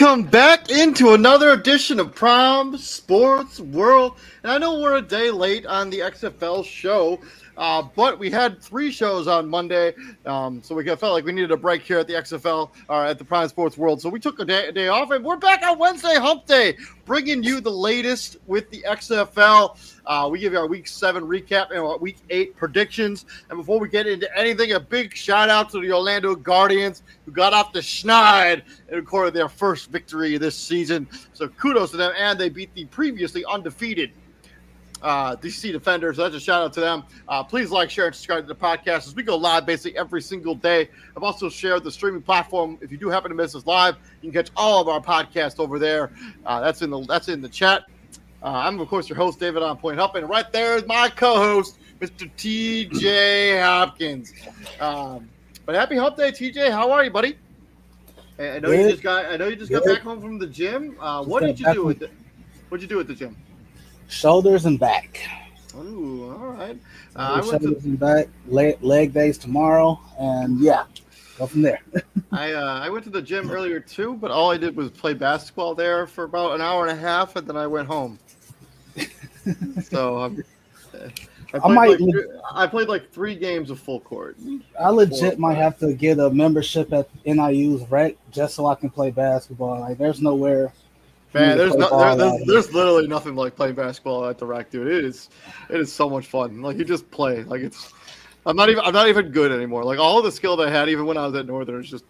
Welcome back into another edition of Prime Sports World. And I know we're a day late on the XFL show, uh, but we had three shows on Monday, um, so we felt like we needed a break here at the XFL or uh, at the Prime Sports World. So we took a day, a day off, and we're back on Wednesday Hump Day, bringing you the latest with the XFL. Uh, we give you our Week Seven recap and our Week Eight predictions. And before we get into anything, a big shout out to the Orlando Guardians who got off the schneid and recorded their first victory this season. So kudos to them, and they beat the previously undefeated uh, DC Defenders. That's a shout out to them. Uh, please like, share, and subscribe to the podcast as we go live basically every single day. I've also shared the streaming platform. If you do happen to miss us live, you can catch all of our podcasts over there. Uh, that's in the that's in the chat. Uh, I'm of course your host David on Point Up, and right there is my co-host Mr. TJ Hopkins. Um, but happy Hump Day, TJ. How are you, buddy? I know Good. you just got. I know you just Good. got back home from the gym. Uh, what did you do with it? What'd you do at the gym? Shoulders and back. Ooh, all right. Uh, shoulders to... and back, leg, leg days tomorrow, and yeah, go from there. I uh, I went to the gym earlier too, but all I did was play basketball there for about an hour and a half, and then I went home. so um, I, I might. Like, I played like three games of full court. I legit might have to get a membership at NIU's rec just so I can play basketball. Like, there's nowhere Man, there's no, there, there's, there's literally nothing like playing basketball at the rack, dude. It is, it is so much fun. Like you just play. Like it's, I'm not even, I'm not even good anymore. Like all the skill that I had, even when I was at Northern, is just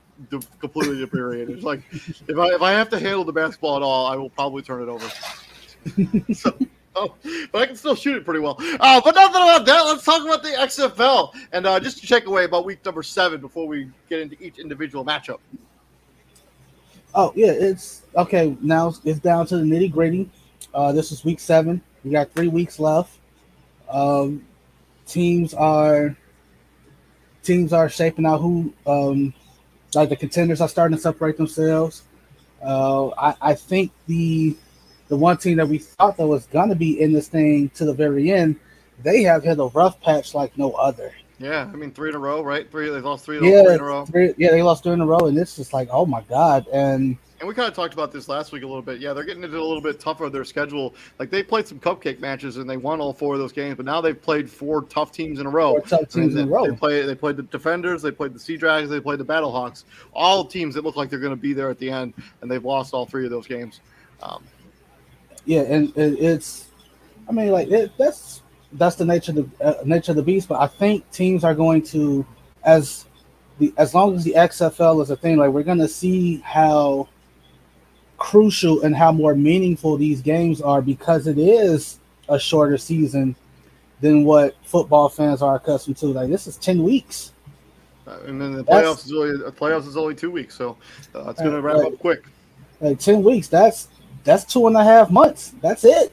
completely deteriorated. It's like if I if I have to handle the basketball at all, I will probably turn it over. so, oh, but I can still shoot it pretty well. Uh, but nothing about that. Let's talk about the XFL and uh, just to check away about week number seven before we get into each individual matchup. Oh yeah, it's okay. Now it's down to the nitty gritty. Uh, this is week seven. We got three weeks left. Um, teams are teams are shaping out who um, like the contenders are starting to separate themselves. Uh, I, I think the the one team that we thought that was gonna be in this thing to the very end, they have hit a rough patch like no other. Yeah, I mean three in a row, right? Three they lost three, yeah, three in a row. Three, yeah, they lost three in a row, and it's just like, oh my god. And and we kind of talked about this last week a little bit. Yeah, they're getting into a little bit tougher their schedule. Like they played some cupcake matches and they won all four of those games, but now they've played four tough teams in a row. Four tough teams they, in a row. They played they played the Defenders, they played the Sea Dragons, they played the Battlehawks. All teams that look like they're going to be there at the end, and they've lost all three of those games. Um, yeah, and it's, I mean, like it, that's that's the nature of the uh, nature of the beast. But I think teams are going to, as the as long as the XFL is a thing, like we're gonna see how crucial and how more meaningful these games are because it is a shorter season than what football fans are accustomed to. Like this is ten weeks. Uh, and then the playoffs that's, is only the playoffs is only two weeks, so uh, it's going to wrap like, up quick. Like ten weeks, that's that's two and a half months. That's it.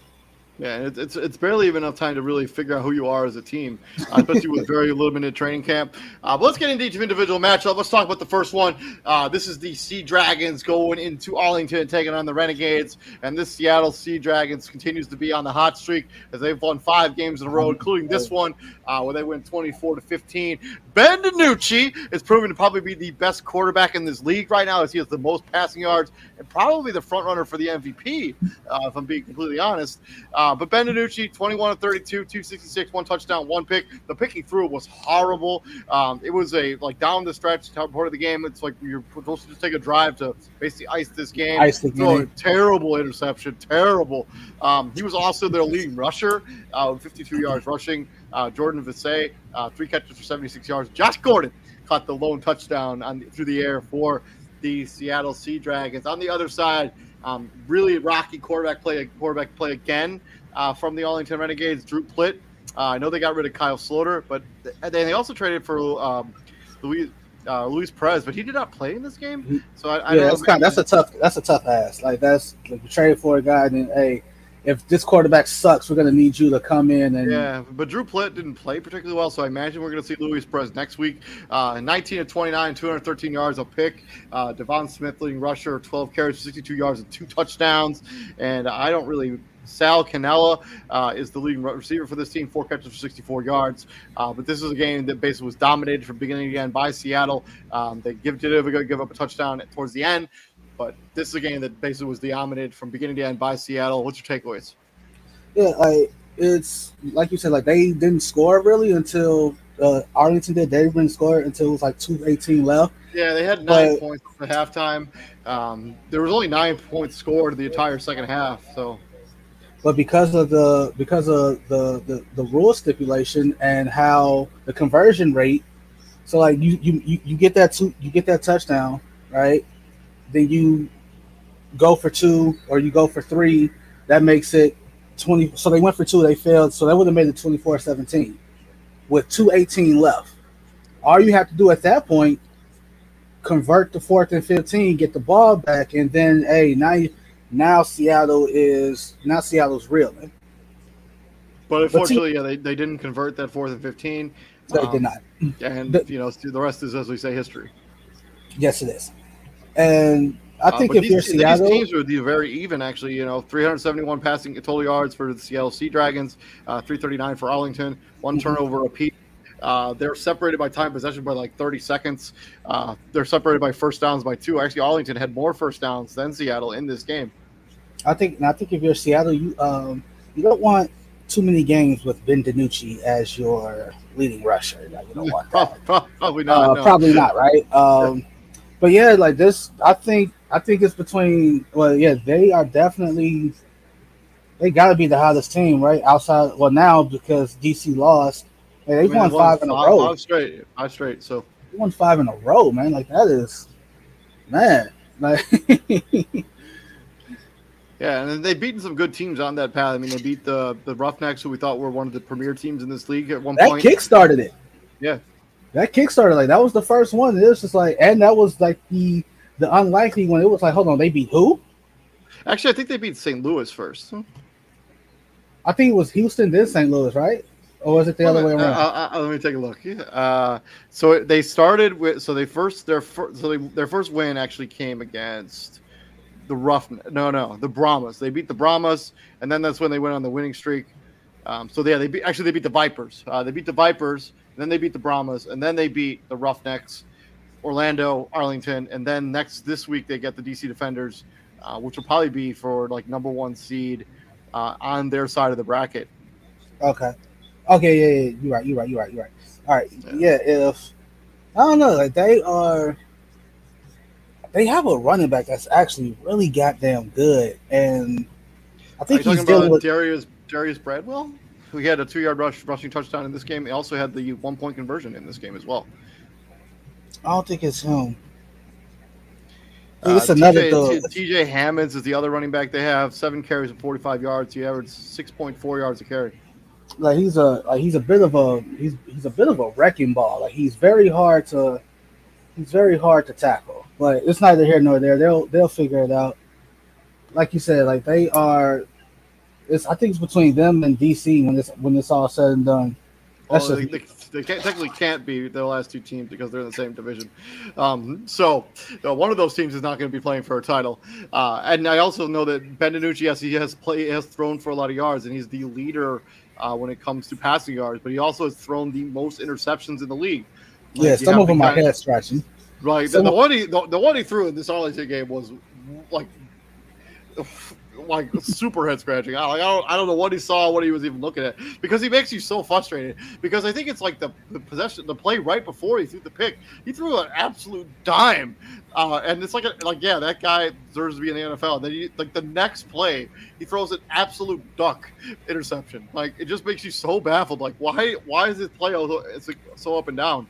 Yeah, it's, it's it's barely even enough time to really figure out who you are as a team, uh, especially with very limited training camp. Uh, but let's get into each individual matchup. Let's talk about the first one. Uh, this is the Sea Dragons going into Arlington, taking on the Renegades, and this Seattle Sea Dragons continues to be on the hot streak as they've won five games in a row, including this one uh, where they win 24 to 15. Ben DiNucci is proven to probably be the best quarterback in this league right now, as he has the most passing yards and probably the front runner for the MVP, uh, if I'm being completely honest. Uh, but Ben DiNucci, 21 of 32, 266, one touchdown, one pick. The pick he threw was horrible. Um, it was a like down the stretch part of the game. It's like you're supposed to just take a drive to basically ice this game. Ice the game. terrible interception, terrible. Um, he was also their leading rusher, uh, 52 yards rushing. Uh, Jordan Veasy, uh, three catches for 76 yards. Josh Gordon caught the lone touchdown on through the air for the Seattle Sea Dragons. On the other side, um, really rocky quarterback play, quarterback play again uh, from the Arlington Renegades. Drew Plitt. Uh, I know they got rid of Kyle Sloter, but th- and they also traded for um, Luis uh, Luis Perez, but he did not play in this game. So I, I yeah, that's know, kind. That's a tough. That's a tough ass. Like that's like you trade for a guy, and then hey, if this quarterback sucks, we're gonna need you to come in and Yeah, but Drew Plitt didn't play particularly well, so I imagine we're going to see Luis Perez next week. Uh, 19 of 29, 213 yards a pick. Uh, Devon Smith, leading rusher, 12 carries, 62 yards, and two touchdowns. And I don't really. Sal Cannella uh, is the leading receiver for this team, four catches for 64 yards. Uh, but this is a game that basically was dominated from beginning to end by Seattle. Um, they give did give up a touchdown towards the end, but this is a game that basically was dominated from beginning to end by Seattle. What's your takeaways? yeah, like it's like you said, like they didn't score really until uh, Arlington did. They didn't score until it was like two eighteen left. Yeah, they had nine But- points at halftime. Um, there was only nine points scored the entire second half. So But because of the because of the, the the rule stipulation and how the conversion rate, so like you you you, you get that two you get that touchdown right, then you go for two or you go for three, that makes it twenty. So they went for two, they failed, so that would have made it 24-17 with two eighteen left. All you have to do at that point, convert the fourth and fifteen, get the ball back, and then hey now you now Seattle is now Seattle's reeling. but unfortunately, yeah, they, they didn't convert that fourth and fifteen. They Um, did not. And The- you know, the rest is as we say history. Yes, it is. And I Uh, think but if these, you're these Seattle, teams would be very even, actually. You know, 371 passing total yards for the Seattle Sea Dragons, uh, 339 for Arlington, one Mhm. turnover apiece. Uh, they're separated by time possession by like 30 seconds. Uh, they're separated by first downs by two. Actually, Arlington had more first downs than Seattle in this game. I think, and I think if you're Seattle, you um you don't want too many games with Ben DiNucci as your leading rusher. Like, you don't want that. Probably not. uh, no. Probably not, right? Um, but yeah, like this, I think I think it's between. Well, yeah, they are definitely. They got to be the hottest team, right? Outside, well, now because DC lost, and they've mean, won they five in a row. Five straight. Five straight. So They won five in a row, man. Like that is, man. Like yeah, and they've beaten some good teams on that path. I mean, they beat the the Roughnecks, who we thought were one of the premier teams in this league at one that point. kick started it. Yeah. That kick started like that was the first one. It was just like, and that was like the the unlikely one. It was like, hold on, they beat who? Actually, I think they beat St. Louis first. I think it was Houston, then St. Louis, right? Or was it the other way Uh, around? uh, uh, let me take a look. Uh, so they started with so they first their first so they, their first win actually came against the rough no no the Brahmas. They beat the Brahmas, and then that's when they went on the winning streak. Um, so yeah, they beat actually they beat the Vipers. Uh, they beat the Vipers, then they beat the Brahmas, and then they beat the Roughnecks, Orlando, Arlington, and then next this week they get the DC Defenders, uh, which will probably be for like number one seed uh, on their side of the bracket. okay. Okay, yeah, yeah, you're right, you're right, you're right, you're right. All right. Yeah. Yeah, if I don't know, like they are they have a running back that's actually really goddamn good. And I think he's talking dealing about with Darius Darius Bradwell, who had a two-yard rush rushing touchdown in this game. He also had the one-point conversion in this game as well. I don't think it's him. Uh, it's another TJ. TJ Hammonds is the other running back they have. Seven carries and 45 yards. He averaged 6.4 yards a carry. like he's a like he's a bit of a he's he's a bit of a wrecking ball. Like he's very hard to he's very hard to tackle. But it's neither here nor there. They'll they'll figure it out. Like you said, like they are it's I think it's between them and DC when this when it's all said and done. That's well, they, they, they can't, technically can't be the last two teams because they're in the same division. Um, so uh, one of those teams is not going to be playing for a title. Uh, and I also know that Ben DiNucci, yes, he has play has thrown for a lot of yards, and he's the leader uh, when it comes to passing yards. But he also has thrown the most interceptions in the league. Like, yeah, some of them are head scratching. Right, the, the, one he the, the, one he threw in this Arlington game was like like super head scratching. I, like, I don't I don't know what he saw, what he was even looking at, because he makes you so frustrated. Because I think it's like the, the possession, the play right before he threw the pick, he threw an absolute dime, uh, and it's like a, like yeah, that guy deserves to be in the NFL. And then he, like the next play, he throws an absolute duck interception. Like it just makes you so baffled. Like why why is this play it's like so up and down?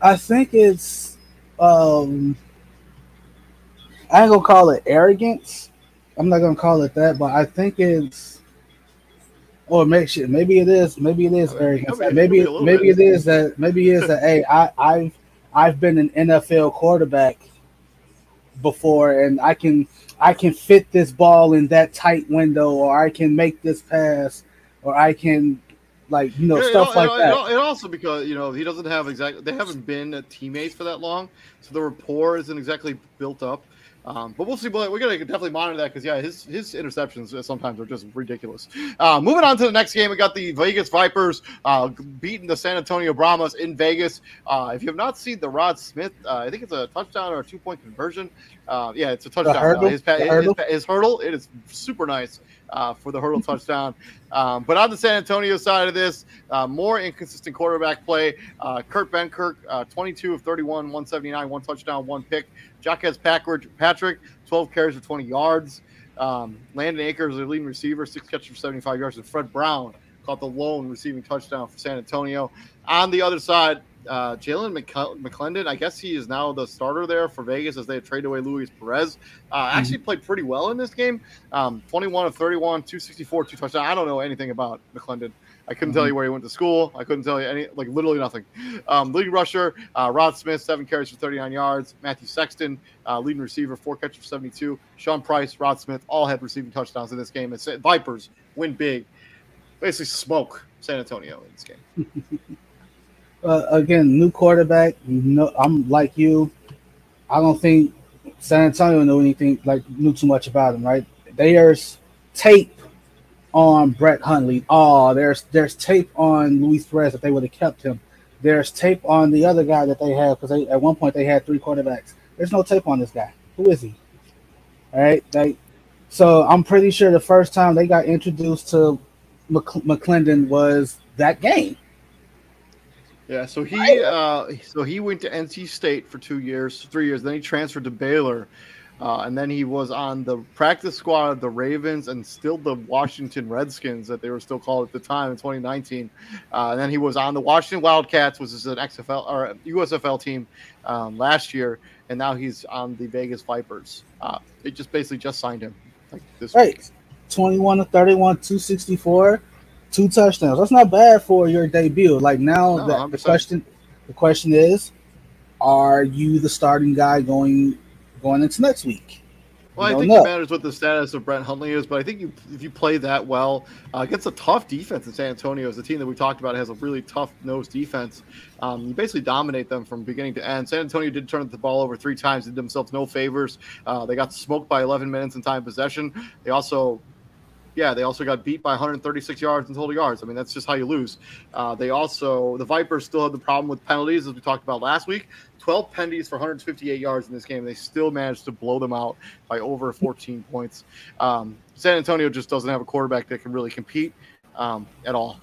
I think it's um I ain't gonna call it arrogance. I'm not gonna call it that, but I think it's oh, or make sure maybe it is maybe it is arrogance. maybe maybe it is that maybe it is that hey I I've I've been an NFL quarterback before and I can I can fit this ball in that tight window or I can make this pass or I can like you know stuff it, like it, that. It also because you know he doesn't have exactly they haven't been teammates for that long, so the rapport isn't exactly built up. Um, but we'll see. But we're gonna definitely monitor that because yeah, his his interceptions sometimes are just ridiculous. Uh, moving on to the next game, we got the Vegas Vipers uh, beating the San Antonio Brahmas in Vegas. Uh, if you have not seen the Rod Smith, uh, I think it's a touchdown or a two point conversion. Uh, yeah, it's a touchdown. Hurdle? His, his, hurdle? His, his, hurdle, it is super nice. Uh, for the hurdle touchdown. Um, but on the San Antonio side of this, uh, more inconsistent quarterback play. Uh, Kurt Benkert, uh, 22 of 31, 179, one touchdown, one pick. Jacques Packard, Patrick, 12 carries for 20 yards. Um, Landen Akers, their leading receiver, six catches for 75 yards. And Fred Brown caught the lone receiving touchdown for San Antonio. On the other side, uh, Jalan McClendon, I guess he is now the starter there for Vegas as they trade away Luis Perez. Uh, mm-hmm. Actually played pretty well in this game. Um, 21 of 31, 264, two touchdowns. I don't know anything about McClendon. I couldn't mm-hmm. tell you where he went to school. I couldn't tell you any, like literally nothing. Um, leading rusher, uh, Rod Smith, seven carries for 39 yards. Matthew Sexton, uh, leading receiver, four catches for 72. Sean Price, Rod Smith, all had receiving touchdowns in this game. It's Vipers win big, basically smoke San Antonio in this game. uh, again, new quarterback. No, I'm like you. I don't think San Antonio knew anything like knew too much about him. Right? There's tape on Brett Hundley. Oh, there's there's tape on Luis Perez if they would have kept him. There's tape on the other guy that they have because at one point they had three quarterbacks. There's no tape on this guy. Who is he? All right, they, so I'm pretty sure the first time they got introduced to Mc, McClendon was that game. Yeah, so he uh, so he went to NC State for two years, three years. Then he transferred to Baylor, uh, and then he was on the practice squad of the Ravens and still the Washington Redskins that they were still called at the time in 2019. Uh, and then he was on the Washington Wildcats, which is an XFL or USFL team um, last year, and now he's on the Vegas Vipers. Uh, they just basically just signed him like this right. week. 21 to 31, 264, two touchdowns. That's not bad for your debut. Like now, no, the, the question, the question is, are you the starting guy going going into next week. Well, I think know. it matters what the status of Brett Hundley is, but I think you, if you play that well uh, against a tough defense in San Antonio, as a team that we talked about has a really tough nose defense, um, you basically dominate them from beginning to end. San Antonio did turn the ball over three times, did themselves no favors. Uh, they got smoked by 11 minutes in time possession. They also yeah, they also got beat by 136 yards and total yards. I mean, that's just how you lose. Uh, they also, the Vipers still have the problem with penalties, as we talked about last week. 12 penalties for 158 yards in this game. They still managed to blow them out by over 14 points. Um, San Antonio just doesn't have a quarterback that can really compete um, at all.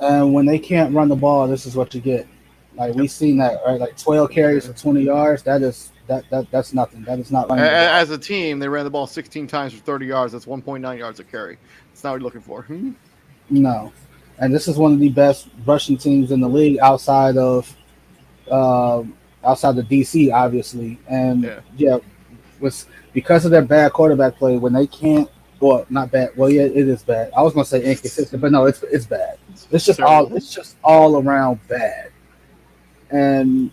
And when they can't run the ball, this is what you get. Like we've seen that, right? Like 12 carries for 20 yards. That is that that that's nothing. That is not. As a team, they ran the ball 16 times for 30 yards. That's 1.9 yards a carry. That's not what you're looking for. Hmm? No, and this is one of the best rushing teams in the league outside of uh, outside the DC, obviously. And yeah, yeah was because of their bad quarterback play when they can't. Well, not bad. Well, yeah, it is bad. I was gonna say inconsistent, but no, it's it's bad. It's just all it's just all around bad. And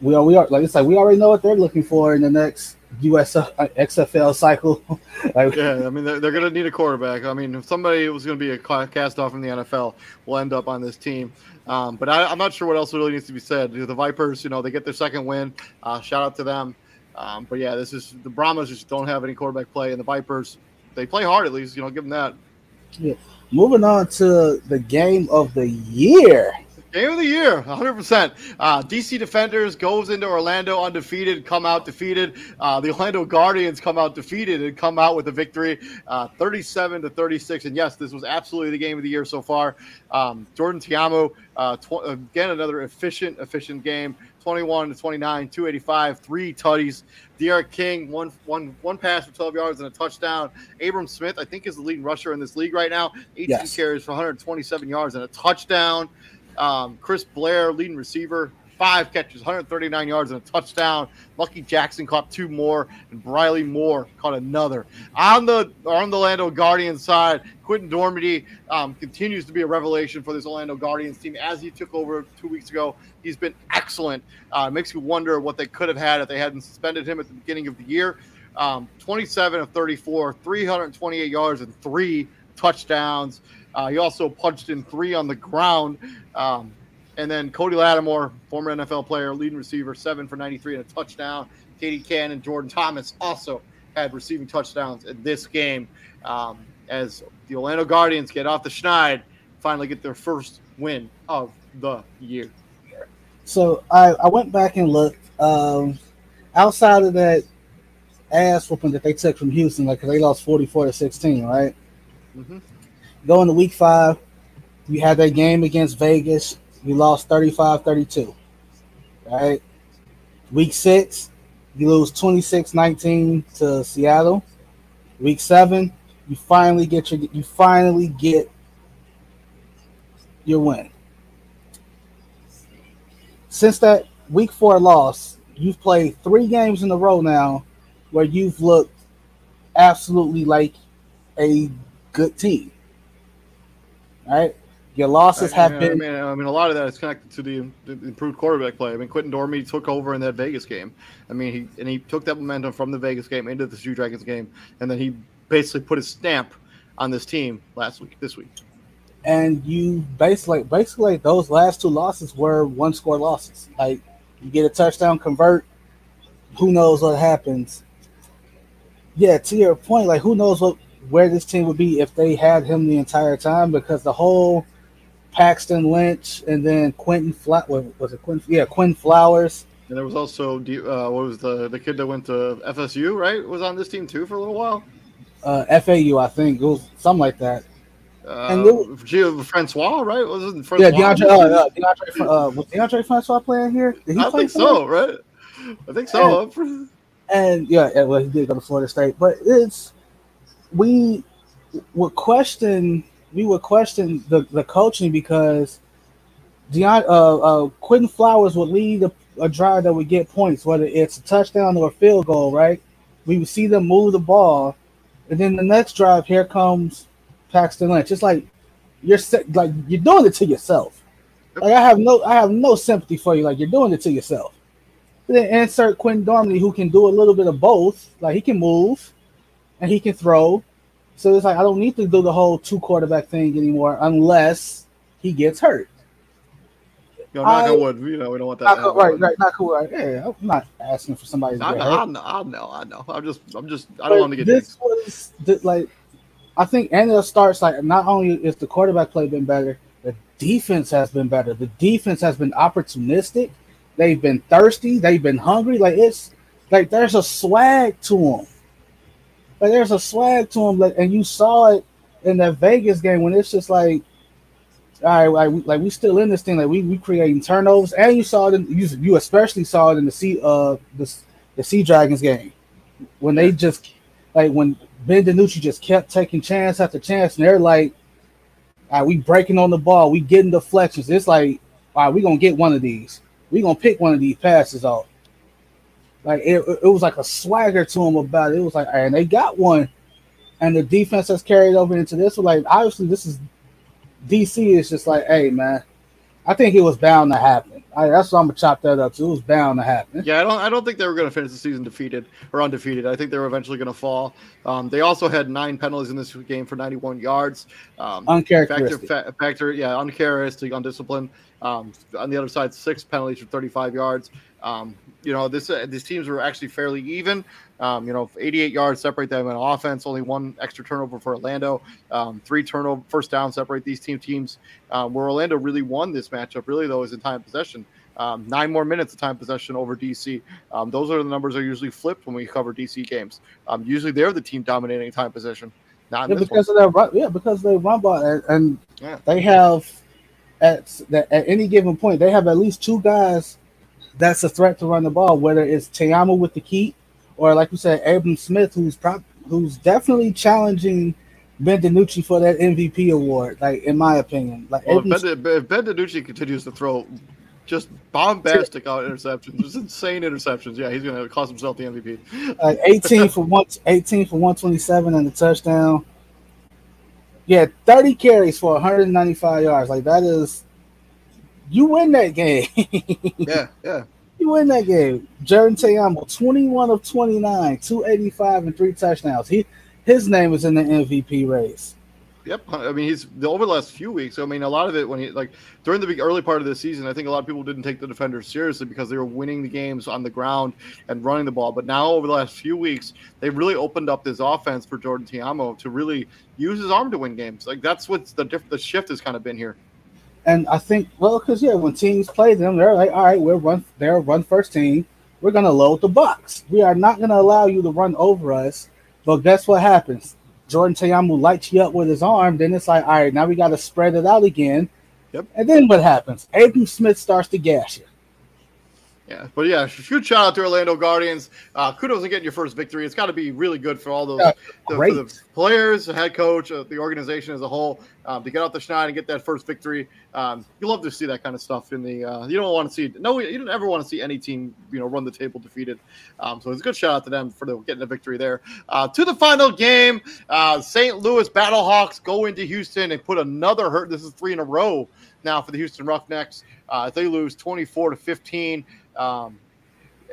we are we are like it's like we already know what they're looking for in the next US XFL cycle. like, yeah, I mean they're, they're going to need a quarterback. I mean, if somebody was going to be a cast off from the NFL, will end up on this team. Um, but I, am not sure what else really needs to be said. The Vipers, you know, they get their second win. Uh, shout out to them. Um, but yeah, this is the Brahmas just don't have any quarterback play, and the Vipers they play hard at least. You know, give them that. Yeah. Moving on to the game of the year. Game of the year, 100%. Uh, DC Defenders goes into Orlando undefeated, come out defeated. Uh, the Orlando Guardians come out defeated and come out with a victory, uh, 37 to 36. And yes, this was absolutely the game of the year so far. Um, Jordan Ta'amu, uh, tw- again, another efficient, efficient game. 21 to 29, 285, three tutties. D'Eriq King, one, one, one pass for 12 yards and a touchdown. Abram Smith, I think, is the leading rusher in this league right now. 18 yes. carries for 127 yards and a touchdown. Um, Chris Blair, leading receiver, five catches, 139 yards, and a touchdown. Lucky Jackson caught two more, and Briley Moore caught another. On the on the Orlando Guardians side, Quinten Dormady um, continues to be a revelation for this Orlando Guardians team. As he took over two weeks ago, he's been excellent. Uh, makes you wonder what they could have had if they hadn't suspended him at the beginning of the year. Um, 27 of 34, 328 yards, and three touchdowns. Uh, he also punched in three on the ground. Um, and then Cody Latimer, former NFL player, leading receiver, seven for 93 and a touchdown. Katie Cannon and Jordan Thomas also had receiving touchdowns in this game um, as the Orlando Guardians get off the schneid, finally get their first win of the year. So I, I went back and looked. Um, outside of that ass whooping that they took from Houston, like they lost 44 to 16, right? Mm-hmm. Going to week five, we had that game against Vegas. We lost 35 32. Right? Week six, you lose 26 19 to Seattle. Week seven, you finally get your you finally get your win. Since that week four loss, you've played three games in a row now where you've looked absolutely like a good team. Right? Your losses have I been. I mean, I mean, a lot of that is connected to the, improved quarterback play. I mean, Quinten Dormady took over in that Vegas game. I mean, he and he took that momentum from the Vegas game into the Shoe Dragons game, and then he basically put his stamp on this team last week, this week. And you basically, basically, those last two losses were one score losses. Like you get a touchdown, convert. Who knows what happens? Yeah, to your point, like who knows what where this team would be if they had him the entire time because the whole Paxton Lynch and then Quinton Flat was it Quinn? Yeah, Quinn Flowers. And there was also uh, what was the the kid that went to FSU right was on this team too for a little while. Uh, FAU, I think it was something like that. Uh, and was, Francois, right? Wasn't Francois? Yeah, DeAndre, uh, uh, DeAndre, uh, was DeAndre Francois playing here? I think so, right? I think so. And, and yeah, well, he did go to Florida State, but it's we would question we would question the, the coaching because Deion, uh, uh, Quinton Flowers would lead a, a, drive that would get points, whether it's a touchdown or a field goal, right? We would see them move the ball, and then the next drive, here comes Paxton Lynch. It's like you're like you're doing it to yourself. Like I have no I have no sympathy for you. Like you're doing it to yourself. then insert Quinten Dormady, who can do a little bit of both. Like he can move, and he can throw. So it's like I don't need to do the whole two quarterback thing anymore unless he gets hurt. Yo, knock I, on wood. You know, we don't want that. Not, right, right, not cool. Right. Yeah, I'm not asking for somebody to I, get I, hurt. I know, I know, I am just, I'm just, I don't want to get this was the, like, I think, and it starts like not only is the quarterback play been better, the defense has been better. The defense has been opportunistic. They've been thirsty. They've been hungry. Like it's like there's a swag to them. Like there's a swag to him, like, and you saw it in that Vegas game when it's just like, all right, like, like we still in this thing, like we we creating turnovers, and you saw it, in, you you especially saw it in the sea uh the the Sea Dragons game when they just like when Ben DiNucci just kept taking chance after chance, and they're like, all right, we breaking on the ball, we getting deflections. It's like, all right, we gonna get one of these. We gonna pick one of these passes off. Like it, it was like a swagger to them about it. It was like, and they got one, and the defense has carried over into this. So like, obviously, this is DC is just like, hey man, I think it was bound to happen. I, that's what I'm gonna chop that up. So it was bound to happen. Yeah, I don't. I don't think they were going to finish the season defeated or undefeated. I think they were eventually going to fall. Um, they also had nine penalties in this game for 91 yards. Um, uncharacteristic. Factor, factor, yeah, uncharacteristic, undisciplined. Um, on the other side, six penalties for 35 yards. Um, you know, this uh, these teams were actually fairly even. Um, you know, 88 yards separate them in offense. Only one extra turnover for Orlando. Um, three turnover first down separate these team teams. Um, where Orlando really won this matchup, really though, is in time possession. Um, nine more minutes of time possession over DC. Um, those are the numbers that are usually flipped when we cover DC games. Um, usually they're the team dominating time possession. Not yeah, because one. of their run, yeah, because they run ball and, and yeah. they have at at any given point they have at least two guys that's a threat to run the ball, whether it's Ta'amu with the key or like we said, Abram Smith, who's prop, who's definitely challenging Ben DiNucci for that MVP award. Like in my opinion, like well, if, ben, if ben DiNucci continues to throw just bombastic out interceptions, just insane interceptions, yeah, he's going to cost himself the MVP. Like 18 for one, 18 for 127 and the touchdown. Yeah, 30 carries for 195 yards. Like that is, you win that game. yeah, yeah. Win that game. Jordan Ta'amu, 21 of 29, 285 and three touchdowns. He his name is in the MVP race. Yep, uh, I mean he's over the last few weeks. I mean a lot of it when he like during the early part of the season, I think a lot of people didn't take the defenders seriously because they were winning the games on the ground and running the ball. But now over the last few weeks, they've really opened up this offense for Jordan Ta'amu to really use his arm to win games. Like that's what's the diff- the shift has kind of been here. And I think, well, because yeah, when teams play them, they're like, all right, we're run, they're run first team. We're gonna load the box. We are not gonna allow you to run over us. But guess what happens? Jordan Ta'amu lights you up with his arm. Then it's like, all right, now we got to spread it out again. Yep. And then what happens? Abram Smith starts to gas you. Yeah, but yeah, huge shout out to Orlando Guardians. Uh, kudos on getting your first victory. It's got to be really good for all those yeah, the, for the players, the head coach, uh, the organization as a whole um, to get out the schneid and get that first victory. Um, you love to see that kind of stuff in the. Uh, you don't want to see no, you don't ever want to see any team you know run the table defeated. Um, so it's a good shout out to them for the, getting a victory there. Uh, to the final game, uh, St. Louis Battlehawks go into Houston and put another hurt. This is three in a row now for the Houston Roughnecks. Uh, they lose 24 to 15. Um,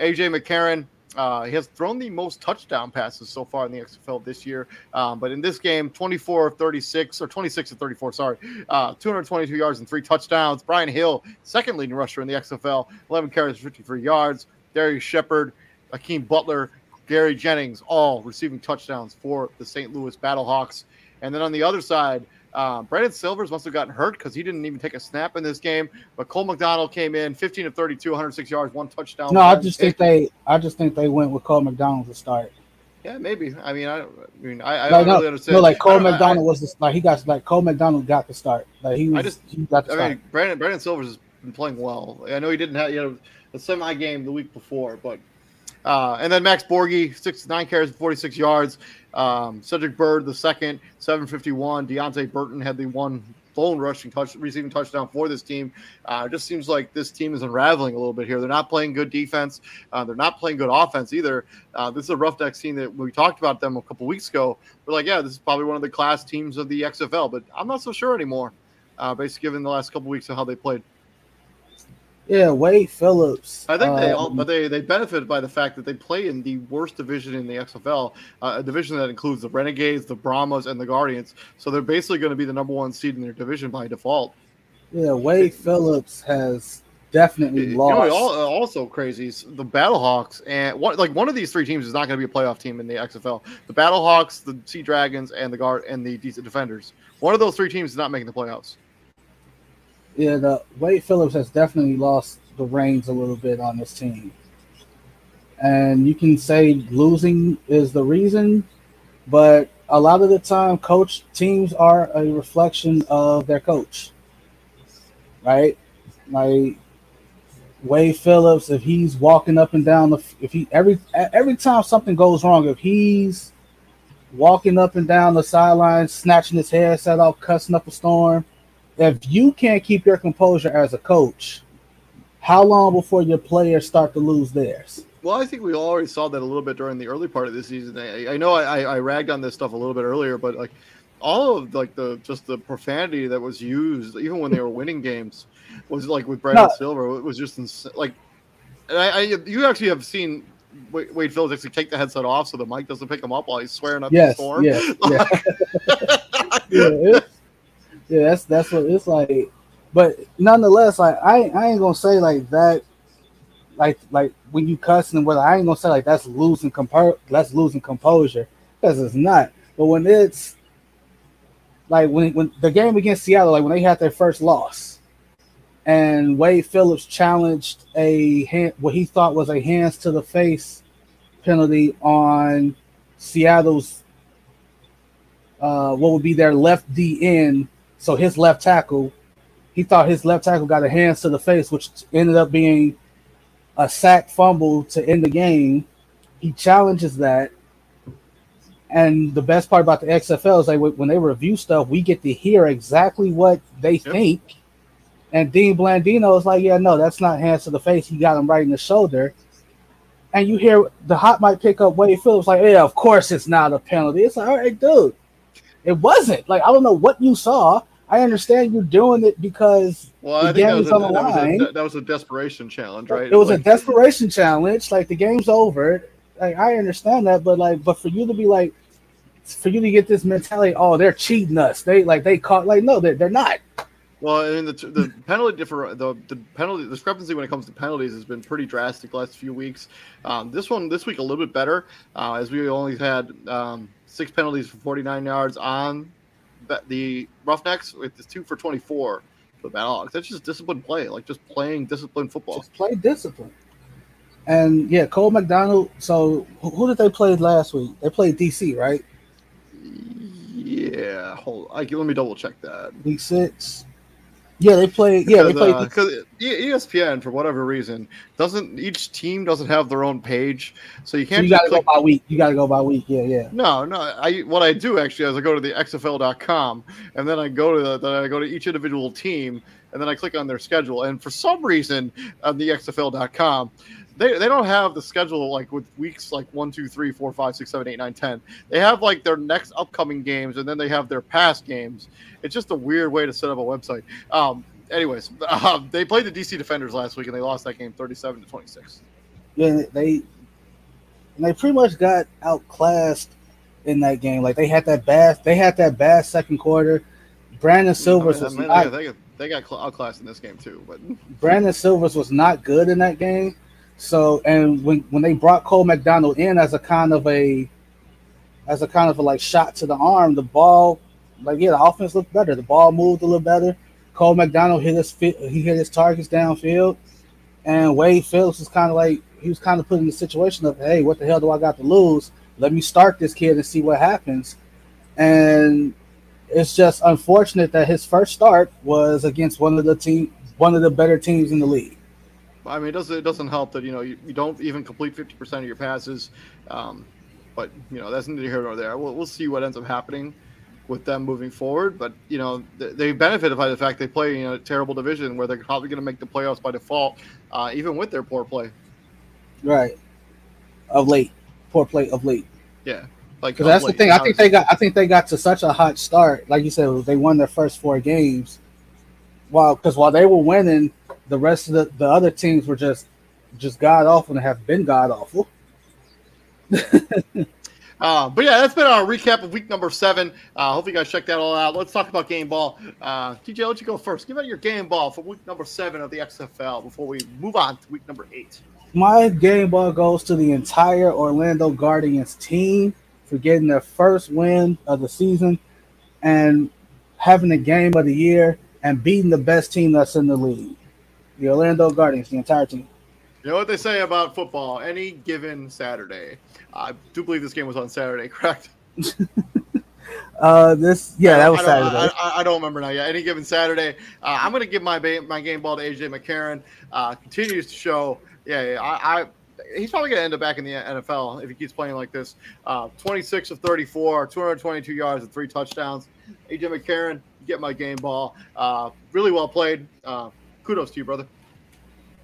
AJ McCarron, uh, he has thrown the most touchdown passes so far in the XFL this year. Um, but in this game, 24 of 36, or 26 of 34, sorry, uh, 222 yards and three touchdowns. Brian Hill, second leading rusher in the XFL, 11 carries, 53 yards. Darrius Shepherd, Hakeem Butler, Gary Jennings, all receiving touchdowns for the St. Louis Battlehawks. And then on the other side, um, Brandon Silvers must have gotten hurt because he didn't even take a snap in this game. But Cole McDonald came in 15 of 32, 106 yards, one touchdown. No, I just think they, I just think they went with Cole McDonald to start. Yeah, maybe. I mean, I, I mean, I, I like, don't really understand. No, like Cole McDonald I, was the, like he got like Cole McDonald got the start. Like he was. I just, he got the I start. mean, Brandon Brandon Silvers has been playing well. I know he didn't have you know a semi game the week before, but uh, and then Max Borghi, six nine carries, 46 yards. Um, Cedric Byrd, the second, 751. Deontay Burnett had the one lone rushing touch, receiving touchdown for this team. Uh, it just seems like this team is unraveling a little bit here. They're not playing good defense. Uh, they're not playing good offense either. Uh, this is a Roughneck team that we talked about them a couple weeks ago. We're like, yeah, this is probably one of the class teams of the XFL, but I'm not so sure anymore. Uh, basically, given the last couple weeks of how they played. Yeah, Wade Phillips. I think they all, um, but they they benefit by the fact that they play in the worst division in the XFL, uh, a division that includes the Renegades, the Brahmas, and the Guardians. So they're basically going to be the number one seed in their division by default. Yeah, Wade Phillips has definitely you lost. Know, uh, also crazy, the Battlehawks, and what like one of these three teams is not going to be a playoff team in the XFL. The Battlehawks, the Sea Dragons, and the guard and the DC Defenders. One of those three teams is not making the playoffs yeah, the Wade Phillips has definitely lost the reins a little bit on this team. And you can say losing is the reason, but a lot of the time, coach teams are a reflection of their coach, right? Like Wade Phillips, if he's walking up and down the, if he every every time something goes wrong, if he's walking up and down the sideline, snatching his headset off, cussing up a storm, if you can't keep your composure as a coach, how long before your players start to lose theirs? Well, I think we already saw that a little bit during the early part of the season. I, I know I, I ragged on this stuff a little bit earlier, but like all of like the just the profanity that was used, even when they were winning games, was like with Brandon no. Silver. It was just ins- like, and I, I, you actually have seen Wade Phillips actually take the headset off so the mic doesn't pick him up while he's swearing up yes, the storm. Yeah, yeah. yeah, yeah, that's that's what it's like. But nonetheless, like I, I ain't gonna say like that like like when you cussing and whether I ain't gonna say like that's losing compo that's losing composure because it's not. But when it's like when when the game against Seattle, like when they had their first loss, and Wade Phillips challenged a hand, what he thought was a hands to the face penalty on Seattle's uh, what would be their left D end, so his left tackle. He thought his left tackle got a hands to the face, which ended up being a sack fumble to end the game. He challenges that. And the best part about the XFL is like when they review stuff, we get to hear exactly what they yep. think. And Dean Blandino is like, yeah, no, that's not hands to the face. He got him right in the shoulder. And you hear the hot mic pick up Wade Phillips like, yeah, of course it's not a penalty. It's like, all right, dude, it wasn't. Like, I don't know what you saw. I understand you're doing it because well, the I game is on the line. Was a, that was a desperation challenge, right? It was like, a desperation challenge. Like the game's over. Like I understand that, but like, but for you to be like, for you to get this mentality, oh, they're cheating us. They like they caught. Like no, they're, they're not. Well, I mean the the penalty differ the the penalty discrepancy when it comes to penalties has been pretty drastic the last few weeks. Um, this one this week a little bit better uh, as we only had um, six penalties for 49 yards on the Roughnecks with this two for 24 for the Battlehawks. That's just disciplined play, like just playing disciplined football. Just play discipline. And yeah, Cole McDonald. So who did they play last week? They played DC, right? Yeah. Hold. I, let me double check that. Week six. Yeah, they play. Yeah, they play because uh, ESPN for whatever reason doesn't. Each team doesn't have their own page, so you can't. So you got to go by week. You got to go by week. Yeah, yeah. No, no. I what I do actually is I go to the XFL.com and then I go to the, then I go to each individual team and then I click on their schedule. And for some reason on the XFL.com, they, they don't have the schedule like with weeks like one, two, three, four, five, six, seven, eight, nine, ten. They have like their next upcoming games and then they have their past games. It's just a weird way to set up a website. Um, anyways, um, they played the DC Defenders last week and they lost that game 37 to 26. Yeah, they they pretty much got outclassed in that game. Like they had that bad they had that bad second quarter. Brandon Silvers I mean, was I mean, not, they, got, they got outclassed in this game too, but Brandon Silvers was not good in that game. So and when when they brought Cole McDonald in as a kind of a as a kind of a like shot to the arm, the ball like yeah, the offense looked better. The ball moved a little better. Cole McDonald hit his fit, he hit his targets downfield, and Wade Phillips was kind of like he was kind of put in the situation of hey, what the hell do I got to lose? Let me start this kid and see what happens. And it's just unfortunate that his first start was against one of the team, one of the better teams in the league. I mean, it doesn't it doesn't help that you know you, you don't even complete fifty percent of your passes, um, but you know that's neither here nor there. We'll, we'll see what ends up happening with them moving forward. But you know they benefited by the fact they play in a terrible division where they're probably going to make the playoffs by default, uh, even with their poor play. Right. Of late, poor play of late. Yeah. Like that's late. the thing. I think they got. I think they got to such a hot start. Like you said, they won their first four games. While because while they were winning, the rest of the, the other teams were just just god awful and have been god awful. uh, but yeah, that's been our recap of week number seven. Uh, hope you guys checked that all out. Let's talk about game ball. Uh, TJ, let you go first. Give out your game ball for week number seven of the XFL before we move on to week number eight. My game ball goes to the entire Orlando Guardians team for getting their first win of the season and having the game of the year and beating the best team that's in the league the Orlando Guardians, the entire team. You know what they say about football? Any given Saturday. I do believe this game was on Saturday, correct? uh, this yeah, that was I Saturday. I, I, don't remember now. Yeah, any given Saturday. Uh, I'm gonna give my my game ball to AJ McCarron. Uh, continues to show. Yeah, yeah I, I he's probably going to end up back in the NFL if he keeps playing like this. Uh, 26 of 34, 222 yards and three touchdowns. AJ McCarron, get my game ball. Uh, really well played. Kudos to you, brother.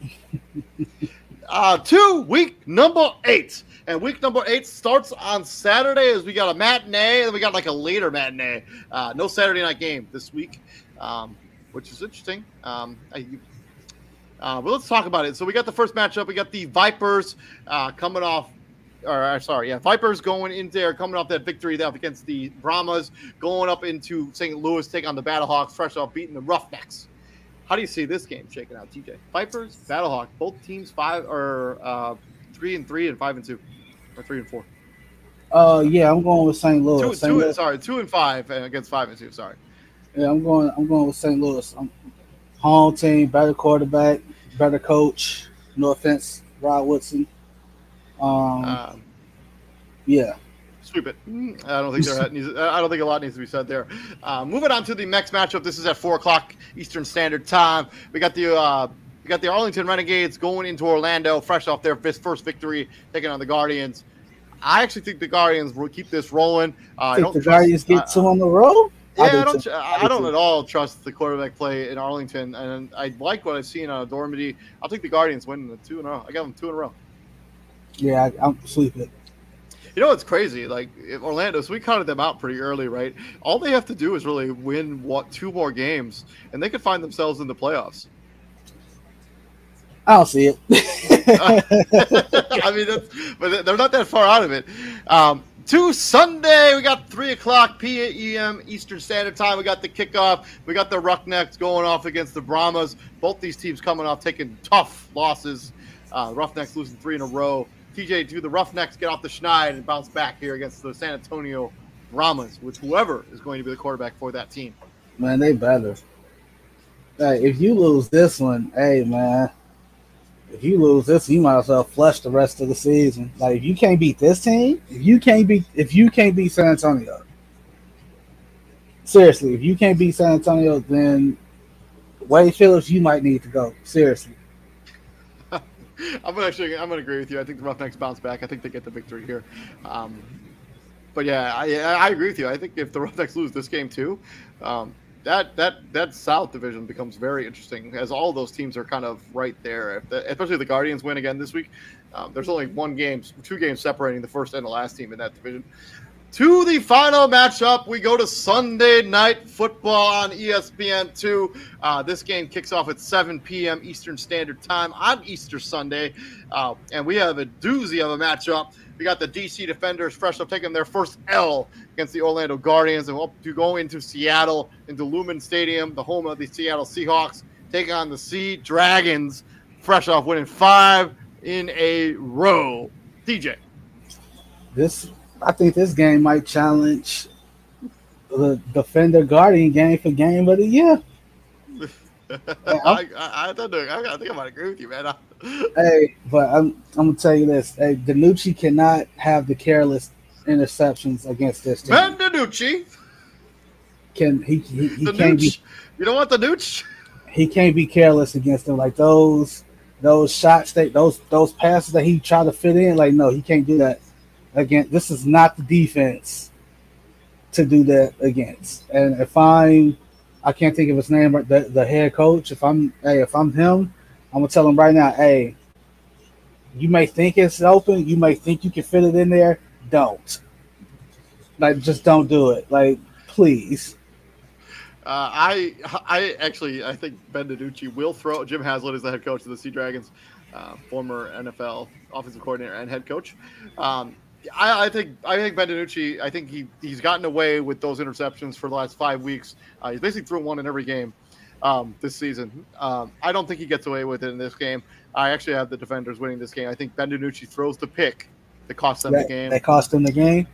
uh, to week number eight. And week number eight starts on Saturday as we got a matinee and we got like a later matinee. Uh, no Saturday night game this week, um, which is interesting. Um, I, uh, but let's talk about it. So we got the first matchup. We got the Vipers uh, coming off or uh, sorry, yeah, Vipers going in there, coming off that victory up against the Brahmas, going up into St. Louis, take on the Battlehawks, fresh off beating the Roughnecks. How do you see this game shaking out, TJ? Vipers, Battlehawk, both teams five or uh, three and three and five and two, or three and four. Uh, yeah, I'm going with St. Louis. Two, St. two, Louis. sorry, two and five against five and two. Sorry. Yeah, I'm going. I'm going with St. Louis. I'm, home team, better quarterback, better coach. No offense, Rod Woodson. Um, Um, yeah, it. I don't think there needs. I don't think a lot needs to be said there. Uh, moving on to the next matchup. This is at four o'clock Eastern Standard Time. We got the uh, we got the Arlington Renegades going into Orlando, fresh off their first victory, taking on the Guardians. I actually think the Guardians will keep this rolling. Uh, I think don't the Guardians get I- two on the road. yeah, I, do don't. too. I I do don't at all trust the quarterback play in Arlington, and I like what I've seen on Dormady. I'll take the Guardians winning the two in a row. I got them two in a row. Yeah, I, I'm sleeping. You know what's crazy? Like Orlando, so we counted them out pretty early, right? All they have to do is really win what two more games, and they could find themselves in the playoffs. I don't see it. I mean, that's, but they're not that far out of it. Um, to Sunday, we got three o'clock p.m. Eastern Standard Time. We got the kickoff. We got the Roughnecks going off against the Brahmas. Both these teams coming off taking tough losses. Uh, Roughnecks losing three in a row. TJ, do the Roughnecks get off the schneid and bounce back here against the San Antonio Brahmas with whoever is going to be the quarterback for that team? man, they better. Hey, if you lose this one, hey man, if you lose this, you might as well flush the rest of the season. Like if you can't beat this team, if you can't beat if you can't beat San Antonio, seriously, if you can't beat San Antonio, then Wade Phillips, you might need to go. Seriously. I'm actually I'm gonna agree with you. I think the Roughnecks bounce back. I think they get the victory here. Um, but yeah, I, I agree with you. I think if the Roughnecks lose this game too, um, that that that South division becomes very interesting as all those teams are kind of right there. If the, especially the Guardians win again this week, um, there's only one game, two games separating the first and the last team in that division. To the final matchup, we go to Sunday night football on E ESPN2. Uh, this game kicks off at 7 p.m. Eastern Standard Time on Easter Sunday. Uh, and we have a doozy of a matchup. We got the DC Defenders fresh up taking their first L against the Orlando Guardians. And we'll to go into Seattle, into Lumen Stadium, the home of the Seattle Seahawks, taking on the Sea Dragons, fresh off winning five in a row. DJ. This I think this game might challenge the defender guardian game for game of the year. I, I, I, don't know. I, I think I might agree with you, man. I- Hey, but I'm I'm gonna tell you this. Hey, DiNucci cannot have the careless interceptions against this team. Ben DiNucci, Can he he, he can't be You don't want the Nooch? he can't be careless against them like those those shots that those those passes that he tried to fit in. Like no, he can't do that. Again, this is not the defense to do that against. And if I'm I can't think of his name, but the, the head coach. If I'm hey, if I'm him, I'm gonna tell him right now, hey, you may think it's open, you may think you can fit it in there. Don't. Like just don't do it. Like, please. Uh, I I actually I think Ben DiNucci will throw. Jim Haslett is the head coach of the Sea Dragons, uh, former NFL offensive coordinator and head coach. Um, I, I think I think Ben DiNucci. I think he he's gotten away with those interceptions for the last five weeks. Uh, he's basically threw one in every game um, this season. Um, I don't think he gets away with it in this game. I actually have the defenders winning this game. I think Ben DiNucci throws the pick that costs them That, the game. that cost them the game.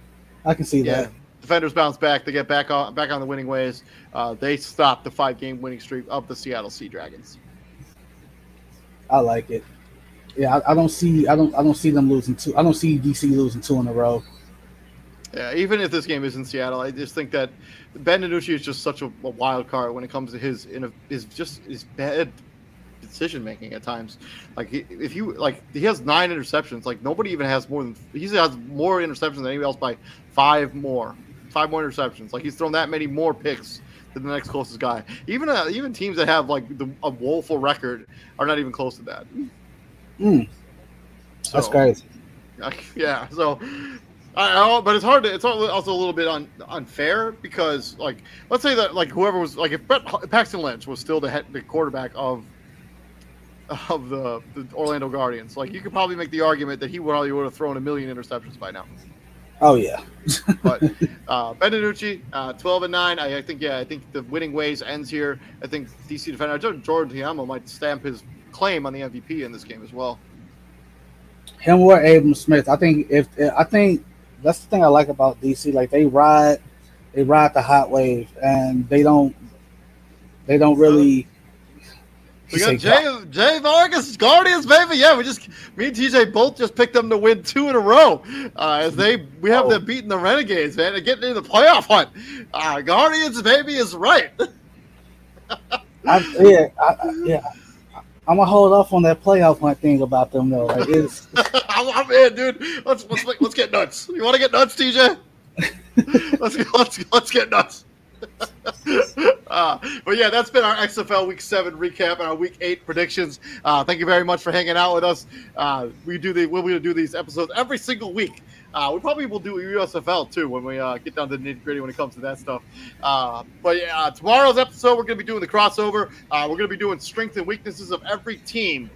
I can see Yeah. that. Defenders bounce back. They get back on back on the winning ways. Uh, they stop the five game winning streak of the Seattle Sea Dragons. I like it. Yeah, I, I don't see I don't I don't see them losing two. I don't see DC losing two in a row. Yeah, even if this game is in Seattle, I just think that Ben DiNucci is just such a, a wild card when it comes to his in a, his just his bad decision making at times. Like he, if you like, he has nine interceptions. Like nobody even has more than he has more interceptions than anybody else by five more, five more interceptions. Like he's thrown that many more picks than the next closest guy. Even uh, even teams that have like the, a woeful record are not even close to that. Mm. That's crazy. yeah. So, I, I, but it's hard to. It's also a little bit un, unfair because, like, let's say that like whoever was like if Brett, Paxton Lynch was still the head, the quarterback of of the, the Orlando Guardians, like you could probably make the argument that he probably would have thrown a million interceptions by now. Oh yeah. But uh, Ben DiNucci, uh, twelve and nine. I, I think yeah, I think the winning ways ends here. I think DC defender Jordan Ta'amu might stamp his claim on the MVP in this game as well. him or Abram Smith. I think if I think that's the thing I like about DC. Like they ride, they ride the hot wave, and they don't, they don't really. We got Jay Jay Vargas Guardians, baby. Yeah, we just me and TJ both just picked them to win two in a row. Uh, as they we have Oh. them beating the Renegades, man, and getting into the playoff hunt. Uh, Guardians, baby, is right. I, yeah, I, yeah. I'm gonna hold off on that playoff hunt thing about them though. Like it's I'm, I'm in, dude. Let's let's let's get nuts. You want to get nuts, TJ? let's get let's let's get nuts. uh, but yeah, that's been our XFL Week Seven recap and our Week Eight predictions. Uh, thank you very much for hanging out with us. Uh, we do the we'll be do these episodes every single week. Uh, we probably will do USFL too when we uh, get down to the nitty gritty when it comes to that stuff. Uh, but yeah, uh, tomorrow's episode we're going to be doing the crossover. Uh, we're going to be doing strengths and weaknesses of every team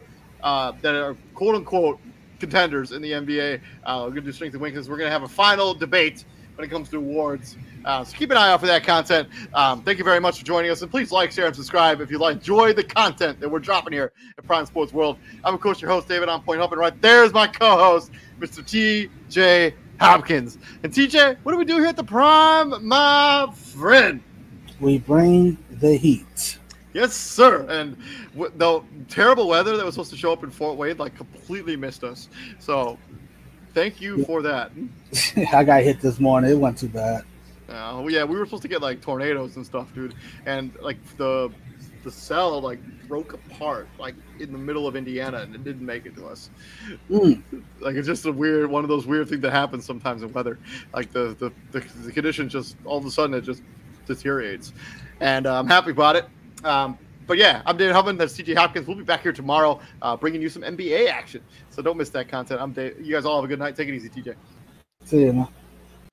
uh, that are quote unquote contenders in the NBA. We're going to do strength and weaknesses. We're going to have a final debate when it comes to awards. Uh, so keep an eye out for that content. Um, thank you very much for joining us, and please like, share, and subscribe if you like enjoy the content that we're dropping here at Prime Sports World. I'm of course your host David on Point Up, and right there's my co-host Mr. T.J. Hopkins. And TJ, what do we do here at the Prime, my friend? we bring the heat. Yes, sir. And w- the terrible weather that was supposed to show up in Fort Wayne like completely missed us. So, thank you for that. I got hit this morning. It wasn't too bad. Uh, yeah, we were supposed to get like tornadoes and stuff, dude. And like the the cell like broke apart like in the middle of Indiana, and it didn't make it to us. Mm. Like it's just a weird one of those weird things that happens sometimes in weather. Like the the the, the condition just all of a sudden it just deteriorates, and uh, I'm happy about it. Um, but yeah, I'm David Hubman. That's TJ Hopkins. We'll be back here tomorrow, uh, bringing you some NBA action. So don't miss that content. I'm Dave. You guys all have a good night. Take it easy, TJ. See you, man.